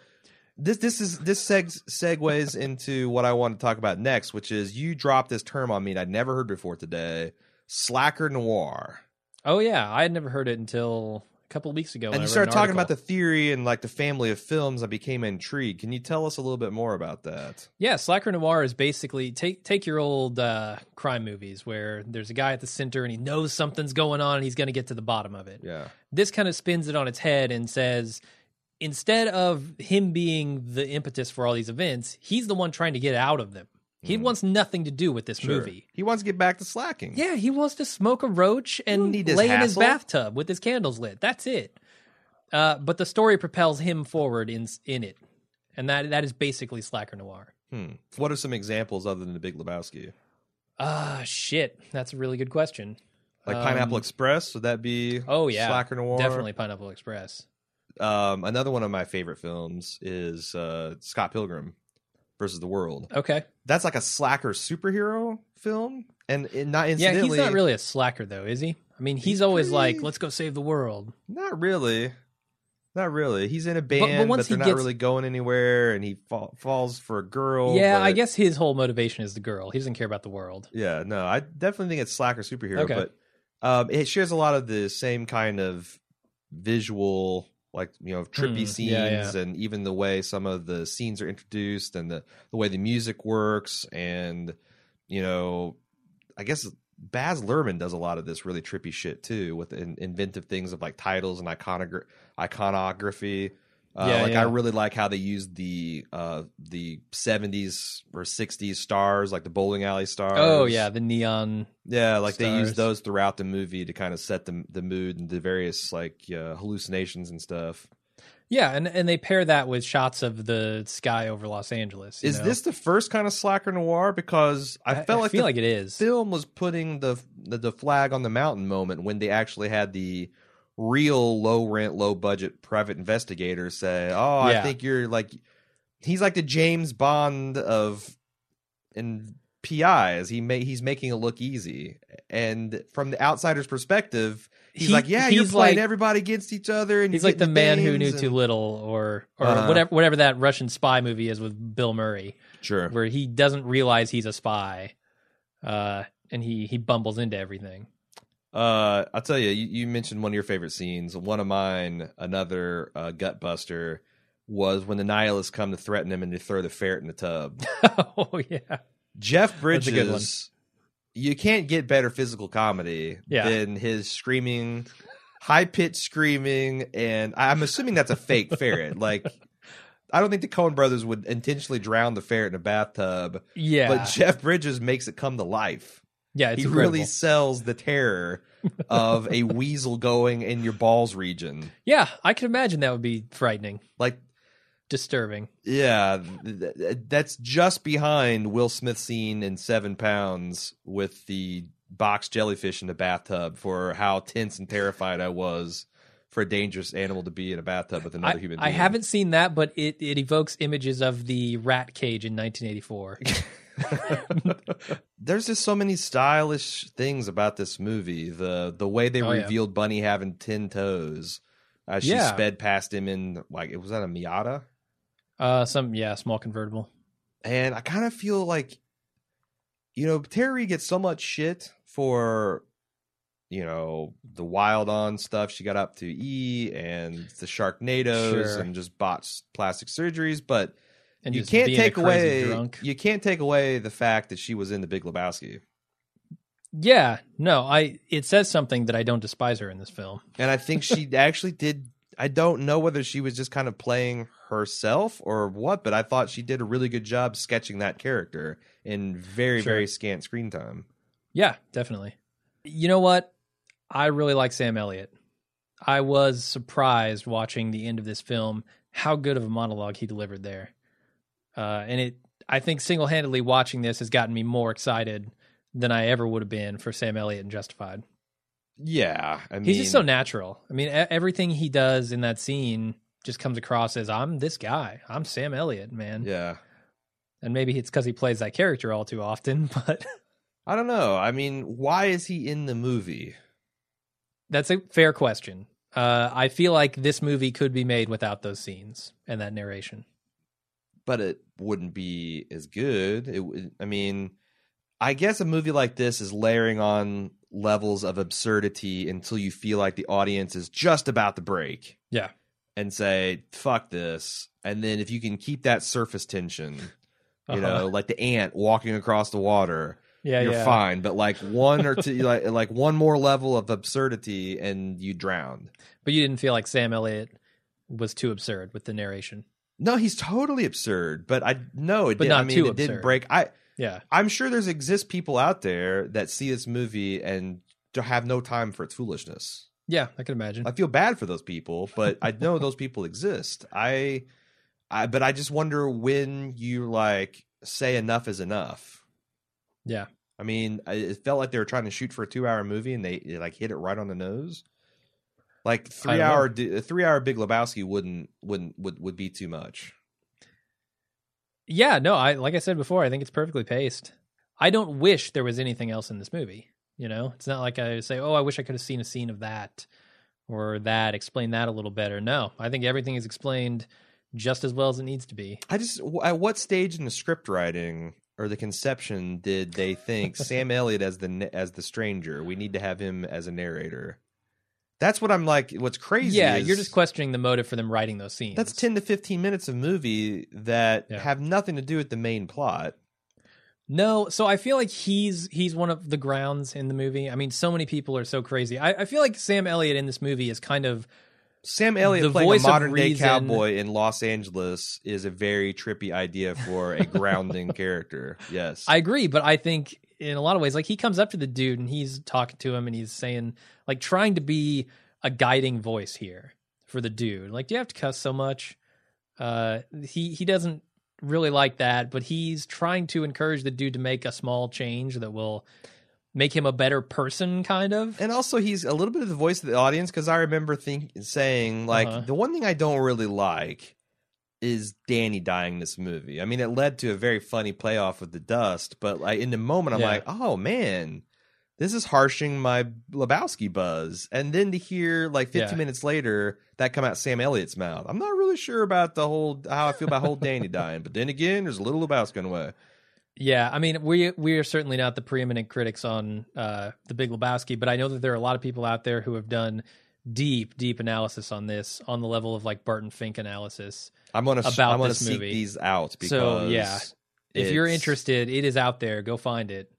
this this is this segs, segues into what I want to talk about next, which is you dropped this term on me that I'd never heard before today: slacker noir. Oh yeah, I had never heard it until a couple of weeks ago. and you started an talking about the theory and like the family of films. I became intrigued. Can you tell us a little bit more about that? yeah slacker noir is basically take take your old uh, crime movies where there's a guy at the center and he knows something's going on and he's going to get to the bottom of it. Yeah, This kind of spins it on its head and says instead of him being the impetus for all these events, he's the one trying to get out of them. He wants nothing to do with this movie. He wants to get back to slacking. Yeah, he wants to smoke a roach and lay in his bathtub with his candles lit. That's it. Uh, but the story propels him forward in in it, and that that is basically slacker noir. Hmm. What are some examples other than the Big Lebowski? Ah, shit. That's a really good question. Like Pineapple Um, Express? Would that be? Oh yeah, slacker noir. Definitely Pineapple Express. Um, another one of my favorite films is uh, Scott Pilgrim versus the World. Okay. That's like a slacker superhero film, and it, not Yeah, he's not really a slacker though, is he? I mean, he's, He's always like, "Let's go save the world." not really, not really. He's in a but band, but, once he they're not gets- really going anywhere, and he fa- falls for a girl. yeah, I guess his whole motivation is the girl. He doesn't care about the world. Yeah, no, I definitely think it's slacker superhero, Okay. but um, it shares a lot of the same kind of visual, like you know, trippy scenes, yeah, yeah. and even the way some of the scenes are introduced, and the the way the music works, and you know, I guess Baz Luhrmann does a lot of this really trippy shit too, with in, inventive things of like titles and iconogra- iconography. Uh, Yeah, like yeah. I really like how they used the uh, the seventies or sixties stars, like the bowling alley stars. Oh yeah, the neon. Yeah, like they use stars. those throughout the movie to kind of set the the mood and the various like uh, hallucinations and stuff. Yeah, and and they pair that with shots of the sky over Los Angeles. you Is know? this the first kind of slacker noir? Because I, felt like feel the like it is. film was putting the, the the flag on the mountain moment when they actually had the real low rent, low budget private investigators say, "Oh, Yeah. I think you're like." He's like the James Bond of in PIs. He may he's making it look easy, and from the outsider's perspective, he's He- like, "Yeah, you're he's playing like- everybody against each other." And He's like the man who knew names too little, or or Uh-huh. whatever whatever that Russian spy movie is with Bill Murray, Sure. where he doesn't realize he's a spy, uh, and he he bumbles into everything. Uh, I'll tell you, you, you mentioned one of your favorite scenes. One of mine, another uh, gut buster, was when the nihilists come to threaten him and they throw the ferret in the tub. oh yeah. Jeff That's a good one. Bridges, you can't get better physical comedy Yeah. than his screaming, high pitched screaming, and I'm assuming that's a fake ferret. Like, I don't think the Coen brothers would intentionally drown the ferret in a bathtub, Yeah. but Jeff Bridges makes it come to life. Yeah, it's he incredible. really sells the terror of a weasel going in your balls region. Yeah, I can imagine that would be frightening, Like, disturbing. yeah, th- th- that's just behind Will Smith scene in Seven Pounds with the box jellyfish in the bathtub for how tense and terrified I was for a dangerous animal to be in a bathtub with another I, human I haven't seen that, but it, it evokes images of the rat cage in 1984. There's just so many stylish things about this movie. The the way they Oh, yeah. revealed Bunny having ten toes as she Yeah. sped past him in like it was that a Miata? uh, some yeah, small convertible. And I kind of feel like, you know, Terry gets so much shit for, you know, the wild on stuff she got up to E and the Sharknadoes Sure. and just botched plastic surgeries, but And you can't take away drunk. you can't take away the fact that she was in the Big Lebowski. Yeah, no, I it says something that I don't despise her in this film. And I think she actually did. I don't know whether she was just kind of playing herself or what, but I thought she did a really good job sketching that character in very, Sure. very scant screen time. Yeah, definitely. You know what? I really like Sam Elliott. I was surprised watching the end of this film how good of a monologue he delivered there. Uh, and it, I think, single handedly watching this has gotten me more excited than I ever would have been for Sam Elliott and Justified. Yeah, I mean, He's just so natural. I mean, everything he does in that scene just comes across as I'm this guy. I'm Sam Elliott, man. yeah. And maybe it's because he plays that character all too often, but I don't know. I mean, why is he in the movie? That's a fair question. Uh, I feel like this movie could be made without those scenes and that narration. But it wouldn't be as good. It, would- I mean, I guess a movie like this is layering on levels of absurdity until you feel like the audience is just about to break. Yeah. and say fuck this and then if you can keep that surface tension you Uh-huh. know like the ant walking across the water Yeah, you're yeah. fine but like one or two like like one more level of absurdity and you drown But you didn't feel like Sam Elliott was too absurd with the narration. No he's totally absurd but i no it But did, i not mean too it didn't break i Yeah. i'm sure there's exist people out there that see this movie and to have no time for its foolishness Yeah, I can imagine. I feel bad for those people, but I know those people exist. I, I, but I just wonder when you like say enough is enough. yeah. I mean, it felt like they were trying to shoot for a two-hour movie, and they, they like hit it right on the nose. Like three know. hour, a three hour Big Lebowski wouldn't wouldn't would would be too much. Yeah, no, I like I said before, I think it's perfectly paced. I don't wish there was anything else in this movie. You know, it's not like I say, "Oh, I wish I could have seen a scene of that or that, explain that a little better." No, I think everything is explained just as well as it needs to be. I just at what stage in the script writing or the conception did they think Sam Elliott as the as the stranger? We need to have him as a narrator. That's what I'm like. What's crazy? Yeah, you're just questioning the motive for them writing those scenes. That's 10 to 15 minutes of movie that Yeah. have nothing to do with the main plot. No, so I feel like he's he's one of the grounds in the movie. I mean, so many people are so crazy. I, I feel like Sam Elliott in this movie is kind of Sam Elliott The playing a modern day cowboy in Los Angeles is a very trippy idea for a grounding character. Yes. I agree, but I think in a lot of ways, like he comes up to the dude and he's talking to him and he's saying, like, trying to be a guiding voice here for the dude. Like, do you have to cuss so much? Uh, he he doesn't really like that, but he's trying to encourage the dude to make a small change that will make him a better person, kind of. and also he's a little bit of the voice of the audience because I remember think saying like Uh-huh. the one thing I don't really like is Danny dying this movie. I mean, it led to a very funny playoff with the dust, but like in the moment, I'm Yeah. like, oh man, this is harshing my Lebowski buzz. And then to hear like 15 Yeah. minutes later that come out Sam Elliott's mouth, I'm not really sure about the whole how I feel about whole Danny dying. But then again, there's a little Lebowski in the way. Yeah, I mean, we we are certainly not the preeminent critics on uh, the Big Lebowski, but I know that there are a lot of people out there who have done deep, deep analysis on this, on the level of like Barton Fink analysis. I'm gonna About I'm gonna this seek movie. these out because So, yeah, If you're interested, it is out there. Go find it.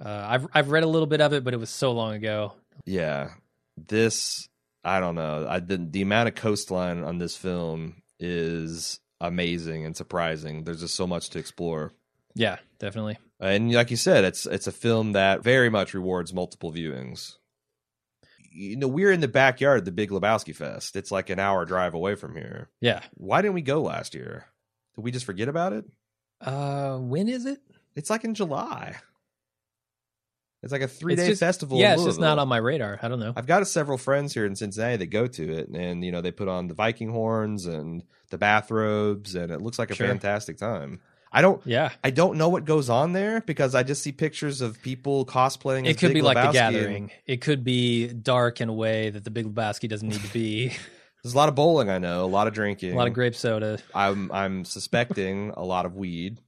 Uh, I've I've read a little bit of it, but it was so long ago. yeah, this I don't know. I the, the amount of coastline on this film is amazing and surprising. There's just so much to explore. Yeah, definitely. And like you said, it's it's a film that very much rewards multiple viewings. You know, we're in the backyard of the Big Lebowski Fest. It's like an hour drive away from here. Yeah. Why didn't we go last year? Did we just forget about it? Uh, when is it? It's like in July. It's like a three It's day just- festival. Yeah, it's just not on my radar. I don't know. I've got several friends here in Cincinnati that go to it, and you know they put on the Viking horns and the bathrobes, and it looks like a Sure. fantastic time. I don't, Yeah, I don't know what goes on there because I just see pictures of people cosplaying. as it could be like Lebowski, the and gathering. It could be dark in a way that the Big Lebowski doesn't need to be. There's a lot of bowling, I know, a lot of drinking, a lot of grape soda. I'm, I'm suspecting a lot of weed.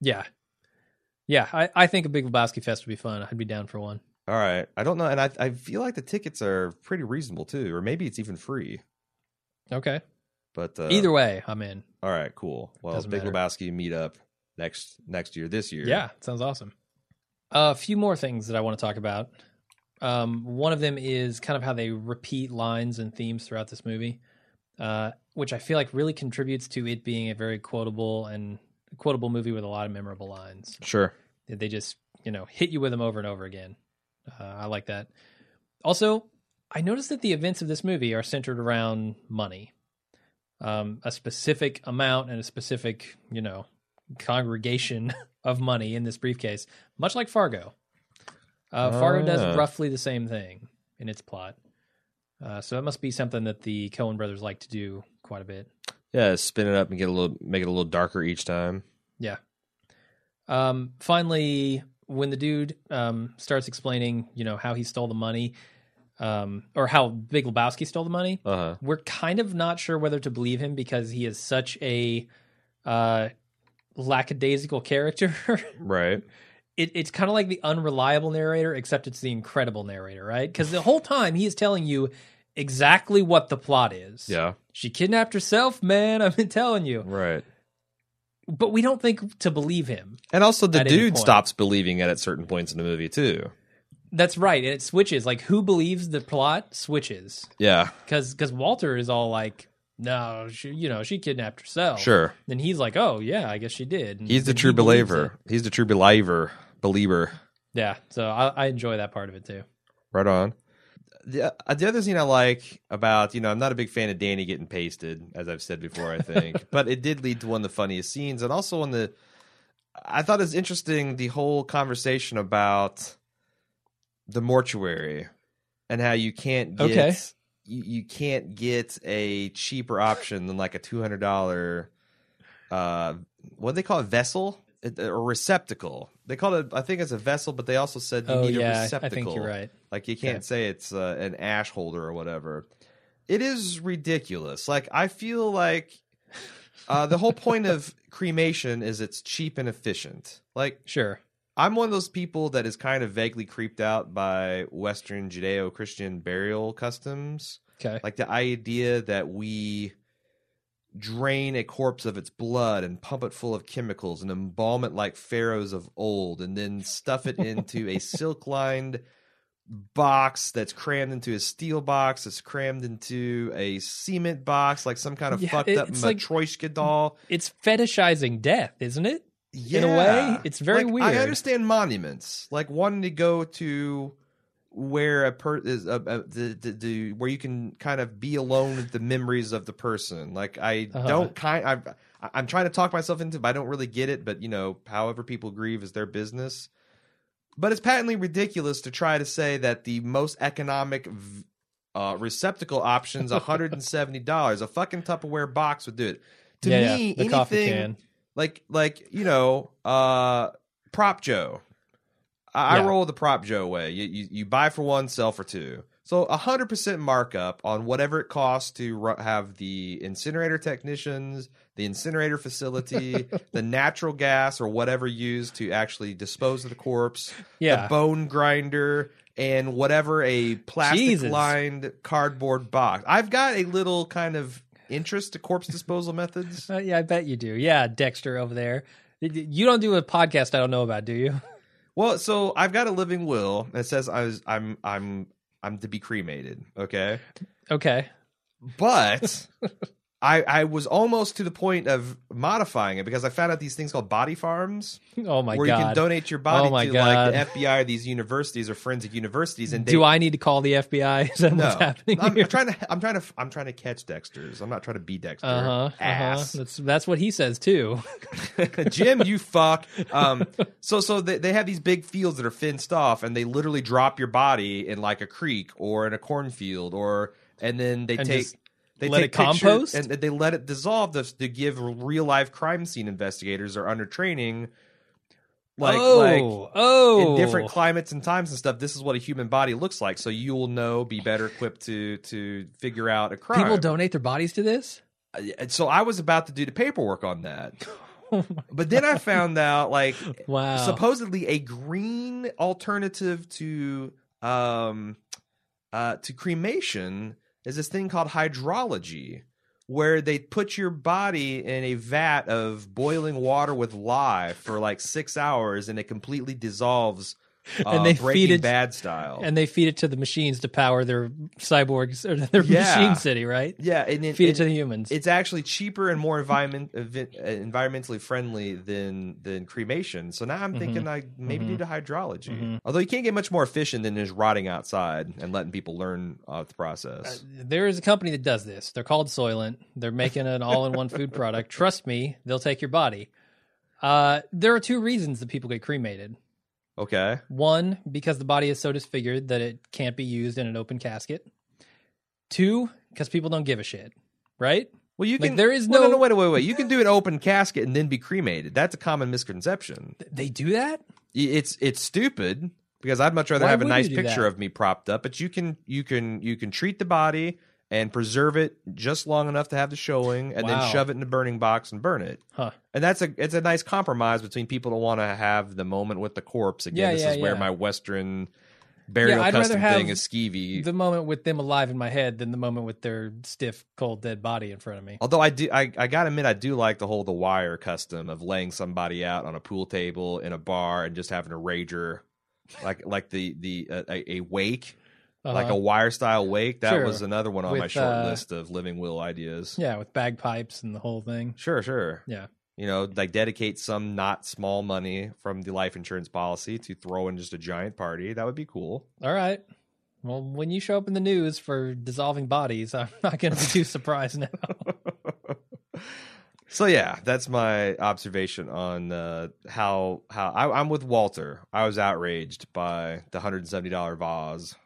Yeah, yeah. I, I think a Big Lebowski fest would be fun. I'd be down for one. All right, I don't know, and I, I feel like the tickets are pretty reasonable too, or maybe it's even free. Okay. But uh, Either way, I'm in. All right, cool. Well, Doesn't Big matter. Lebowski meet up next next year, this year. Yeah, sounds awesome. a few more things that I want to talk about. Um, one of them is kind of how they repeat lines and themes throughout this movie, uh, which I feel like really contributes to it being a very quotable and quotable movie with a lot of memorable lines. sure. They just you know hit you with them over and over again. Uh, I like that. Also, I noticed that the events of this movie are centered around money, um, a specific amount and a specific you know congregation of money in this briefcase, much like Fargo. Uh, Oh, Fargo yeah. does roughly the same thing in its plot. Uh, so it must be something that the Coen brothers like to do quite a bit. Yeah, spin it up and get a little, make it a little darker each time. Yeah. Um, finally, when the dude um, starts explaining, you know, how he stole the money, um, or how Big Lebowski stole the money, Uh huh. we're kind of not sure whether to believe him because he is such a uh, lackadaisical character. Right. it, it's kind of like the unreliable narrator, except it's the incredible narrator, right? Because the whole time he is telling you exactly what the plot is. Yeah. She kidnapped herself, man. I've been telling you. Right. But we don't think to believe him. And also, the dude stops believing it at certain points in the movie too. That's right. And it switches. Like, who believes the plot switches. Yeah. Because because Walter is all like, no, she, you know, she kidnapped herself. Sure. Then he's like, oh, yeah, I guess she did. And He's the then he true believer. He's the true believer. Believer. Yeah. So I, I enjoy that part of it too. Right on. The, uh, the other thing I like about, you know, I'm not a big fan of Danny getting pasted, as I've said before, I think, but it did lead to one of the funniest scenes. And also on the, I thought it was interesting the whole conversation about the mortuary and how you can't get, Okay. you, you can't get a cheaper option than like a $200, uh, what do they call it? Vessel? Or receptacle. They call it, I think it's a vessel, but they also said you oh, need a yeah. I receptacle. think you're right. Like you can't Okay. say it's uh, an ash holder or whatever. It is ridiculous. Like I feel like uh, the whole point of cremation is it's cheap and efficient. Like Sure. I'm one of those people that is kind of vaguely creeped out by Western Judeo-Christian burial customs. Okay. Like the idea that we drain a corpse of its blood and pump it full of chemicals and embalm it like pharaohs of old and then stuff it into a silk lined box that's crammed into a steel box that's crammed into a cement box like some kind of Yeah, fucked up it's like- doll. It's fetishizing death, isn't it? Yeah. in a way, it's very Like, weird. I understand monuments, like wanting to go to where a per is a, a, the, the, the where you can kind of be alone with the memories of the person. Like I Uh-huh. don't kind I I'm trying to talk myself into, it, but I don't really get it. But you know, however people grieve is their business. But it's patently ridiculous to try to say that the most economic v- uh, receptacle options hundred and seventy dollars. A fucking Tupperware box would do it. To yeah, me, yeah. The coffee anything can. Like like you know uh prop joe. I, I roll the prop joe way. You, you you buy for one sell for two. So a hundred percent markup on whatever it costs to have the incinerator technicians, the incinerator facility, the natural gas or whatever used to actually dispose of the corpse, Yeah. the bone grinder, and whatever a plastic lined cardboard box. I've got a little kind of interest to corpse disposal methods. Uh, yeah, I bet you do. Yeah, Dexter over there. You don't do a podcast I don't know about, do you? Well, so I've got a living will that says I was I'm I'm I'm to be cremated. Okay. Okay. But I I was almost to the point of modifying it because I found out these things called body farms Oh my where god. Where you can donate your body Oh my to God. like the FBI or these universities or forensic universities and they, do I need to call the FBI? Is that no, what's happening I'm, here? I'm trying to I'm trying to I'm trying to catch Dexter's. I'm not trying to be Dexter. Uh huh. Uh-huh. Ass. That's that's what he says too. Jim, you fuck. Um, so so they, they have these big fields that are fenced off, and they literally drop your body in like a creek or in a cornfield, or and then they And take just they let take it compost? and they let it dissolve to, to give real life crime scene investigators are under training, like oh, like oh, in different climates and times and stuff. This is what a human body looks like, so you will know, be better equipped to to figure out a crime. people donate their bodies to this. Uh, So I was about to do the paperwork on that. But then I found out, like, Wow. supposedly a green alternative to um uh to cremation is this thing called hydrology where they put your body in a vat of boiling water with lye for like six hours and it completely dissolves uh, And they breaking feed it- bad style and they feed it to the machines to power their cyborgs or their Yeah. machine city, right? yeah and it, Feed it it- to the humans. it's actually cheaper and more environment uh, environmentally friendly than than cremation. So now I'm thinking I maybe do the hydrology. Although you can't get much more efficient than just rotting outside and letting people learn uh, the process. there is a company that does this. They're called Soylent. They're making an all-in-one food product. Trust me, they'll take your body. Uh, there are two reasons that people get cremated. Okay. One, because the body is so disfigured that it can't be used in an open casket. Two, because people don't give a shit, right? Well, you Like, can. there is well, no, no- no, wait, wait, wait. You can do an open casket and then be cremated. That's a common misconception. They do that? It's it's stupid because I'd much rather Why have a nice picture that? of me propped up. But you can you can you can treat the body and preserve it just long enough to have the showing, and Wow. then shove it in a burning box and burn it. Huh. And that's a it's a nice compromise between people that want to have the moment with the corpse. Again, Yeah, this yeah, is where my Western burial I'd custom thing is skeevy. The moment with them alive in my head than the moment with their stiff, cold, dead body in front of me. Although I do, I, I gotta admit, I do like the whole the wire custom of laying somebody out on a pool table in a bar and just having a rager, like like the the uh, a, a wake, like Uh-huh. a wire style wake. That Sure. was another one on my short uh, list of living will ideas. Yeah, with bagpipes and the whole thing. Sure, sure. Yeah. You know, like dedicate some not small money from the life insurance policy to throw in just a giant party. That would be cool. All right. Well, when you show up in the news for dissolving bodies, I'm not going to be too surprised now. So yeah, that's my observation on uh, how how I, I'm with Walter. I was outraged by the hundred and seventy dollar vase,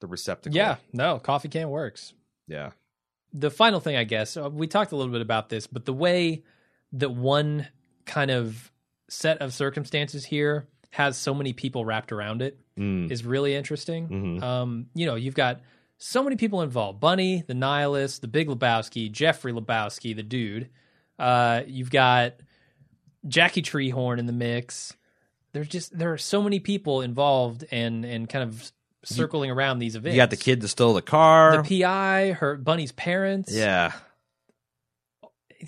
the receptacle. yeah, no, coffee can works. yeah, The final thing, I guess, uh, we talked a little bit about this, but the way that one kind of set of circumstances here has so many people wrapped around it Mm. is really interesting. Mhm. Um, you know, you've got so many people involved: Bunny, the Nihilist, the Big Lebowski, Jeffrey Lebowski, the dude. Uh, you've got Jackie Treehorn in the mix. There's just there are so many people involved and and kind of circling around these events. You got the kid that stole the car. the PI, her Bunny's parents. yeah,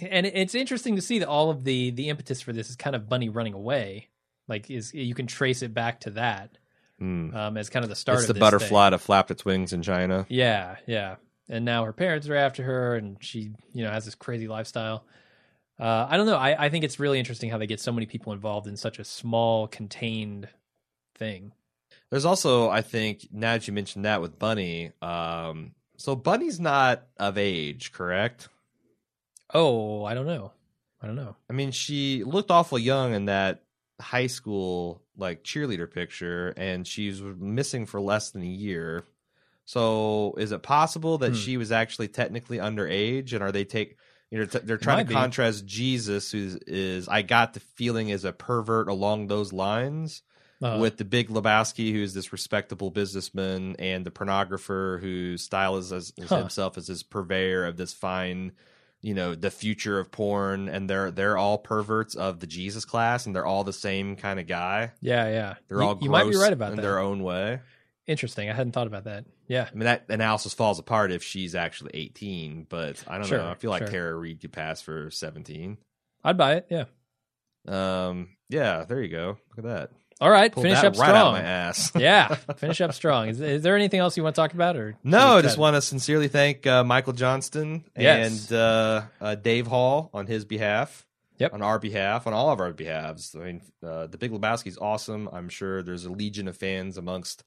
and it's interesting to see that all of the the impetus for this is kind of Bunny running away. Like, is you can trace it back to that Mm. um, as kind of the start. it's of the butterfly thing. that flapped its wings in China. Yeah, yeah. And now her parents are after her, and she, you know, has this crazy lifestyle. Uh, I don't know. I, I think it's really interesting how they get so many people involved in such a small, contained thing. There's also, I think, now that you mentioned that with Bunny, um, so Bunny's not of age, correct? Oh, I don't know. I don't know. I mean, she looked awful young in that high school like cheerleader picture, and she's missing for less than a year. So, is it possible that Hmm. she was actually technically underage, and are they take you know t- they're trying to be. contrast Jesus, who is, is I got the feeling is a pervert along those lines, Uh-huh. with the big Lebowski, who's this respectable businessman, and the pornographer who styles as, as Huh. himself as this purveyor of this fine, you know, the future of porn, and they're they're all perverts of the Jesus class, and they're all the same kind of guy. Yeah, yeah. They're you, all you might be right about in that. their own way. Interesting. I hadn't thought about that. Yeah. I mean, that analysis falls apart if she's actually 18, but I don't Sure, know. I feel like sure. Tara Reid could pass for 17. I'd buy it. Yeah. Um, yeah, there you go. Look at that. All right. Finish up right strong. my ass. yeah. Finish up strong. Is, is there anything else you want to talk about, or No, I just want to sincerely thank uh, Michael Johnston Yes. and uh, uh, Dave Hall on his behalf. Yep. On our behalf, on all of our behalves. I mean, uh, the Big Lebowski is awesome. I'm sure there's a legion of fans amongst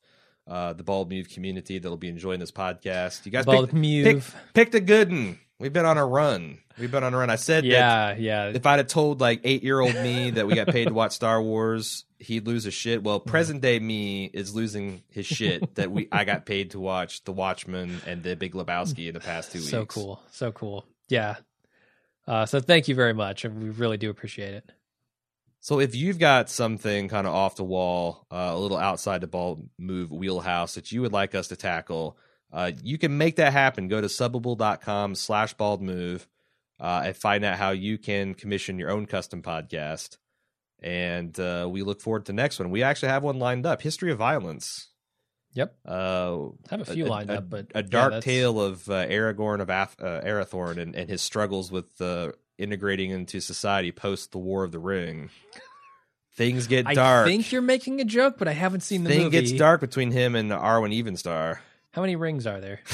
uh, the Bald Move community that'll be enjoying this podcast. You guys Bald picked, Move. picked, picked a good one. We've been on a run. We've been on a run. I said that Yeah, yeah. if I'd have told like eight year old me that we got paid to watch Star Wars, he'd lose his shit. Well, present day me is losing his shit that we I got paid to watch The Watchmen and The Big Lebowski in the past two weeks. So cool. So cool. Yeah. Uh, so thank you very much. And we really do appreciate it. So if you've got something kind of off the wall, uh, a little outside the ball move wheelhouse that you would like us to tackle, uh, you can make that happen. Go to subbable.com slash bald move uh, and find out how you can commission your own custom podcast. And uh, we look forward to the next one. We actually have one lined up History of Violence. Yep. Uh, I have a few lined up, but a dark that's- tale of uh, Aragorn of Ath- uh, Arathorn and, and his struggles with uh, integrating into society post the War of the Ring. Things get dark. I think you're making a joke, but I haven't seen the Thing movie. gets dark between him and Arwen Evenstar. How many rings are there?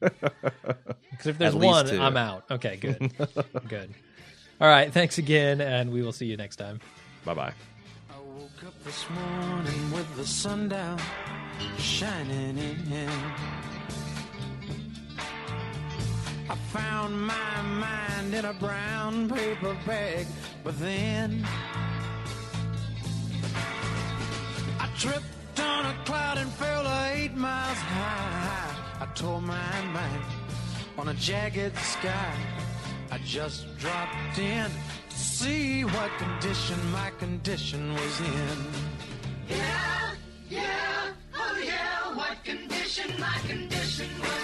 Because if there's one. I'm out. Okay, good. good. All right. Thanks again, and we will see you next time. Bye bye. I woke up this morning with the sun down, shining in. I found my mind in a brown paper bag, but then I tripped on a cloud and fell eight miles high. I tore my mind on a jagged sky. I just dropped in to see what condition my condition was in. Yeah, yeah, oh yeah, what condition my condition was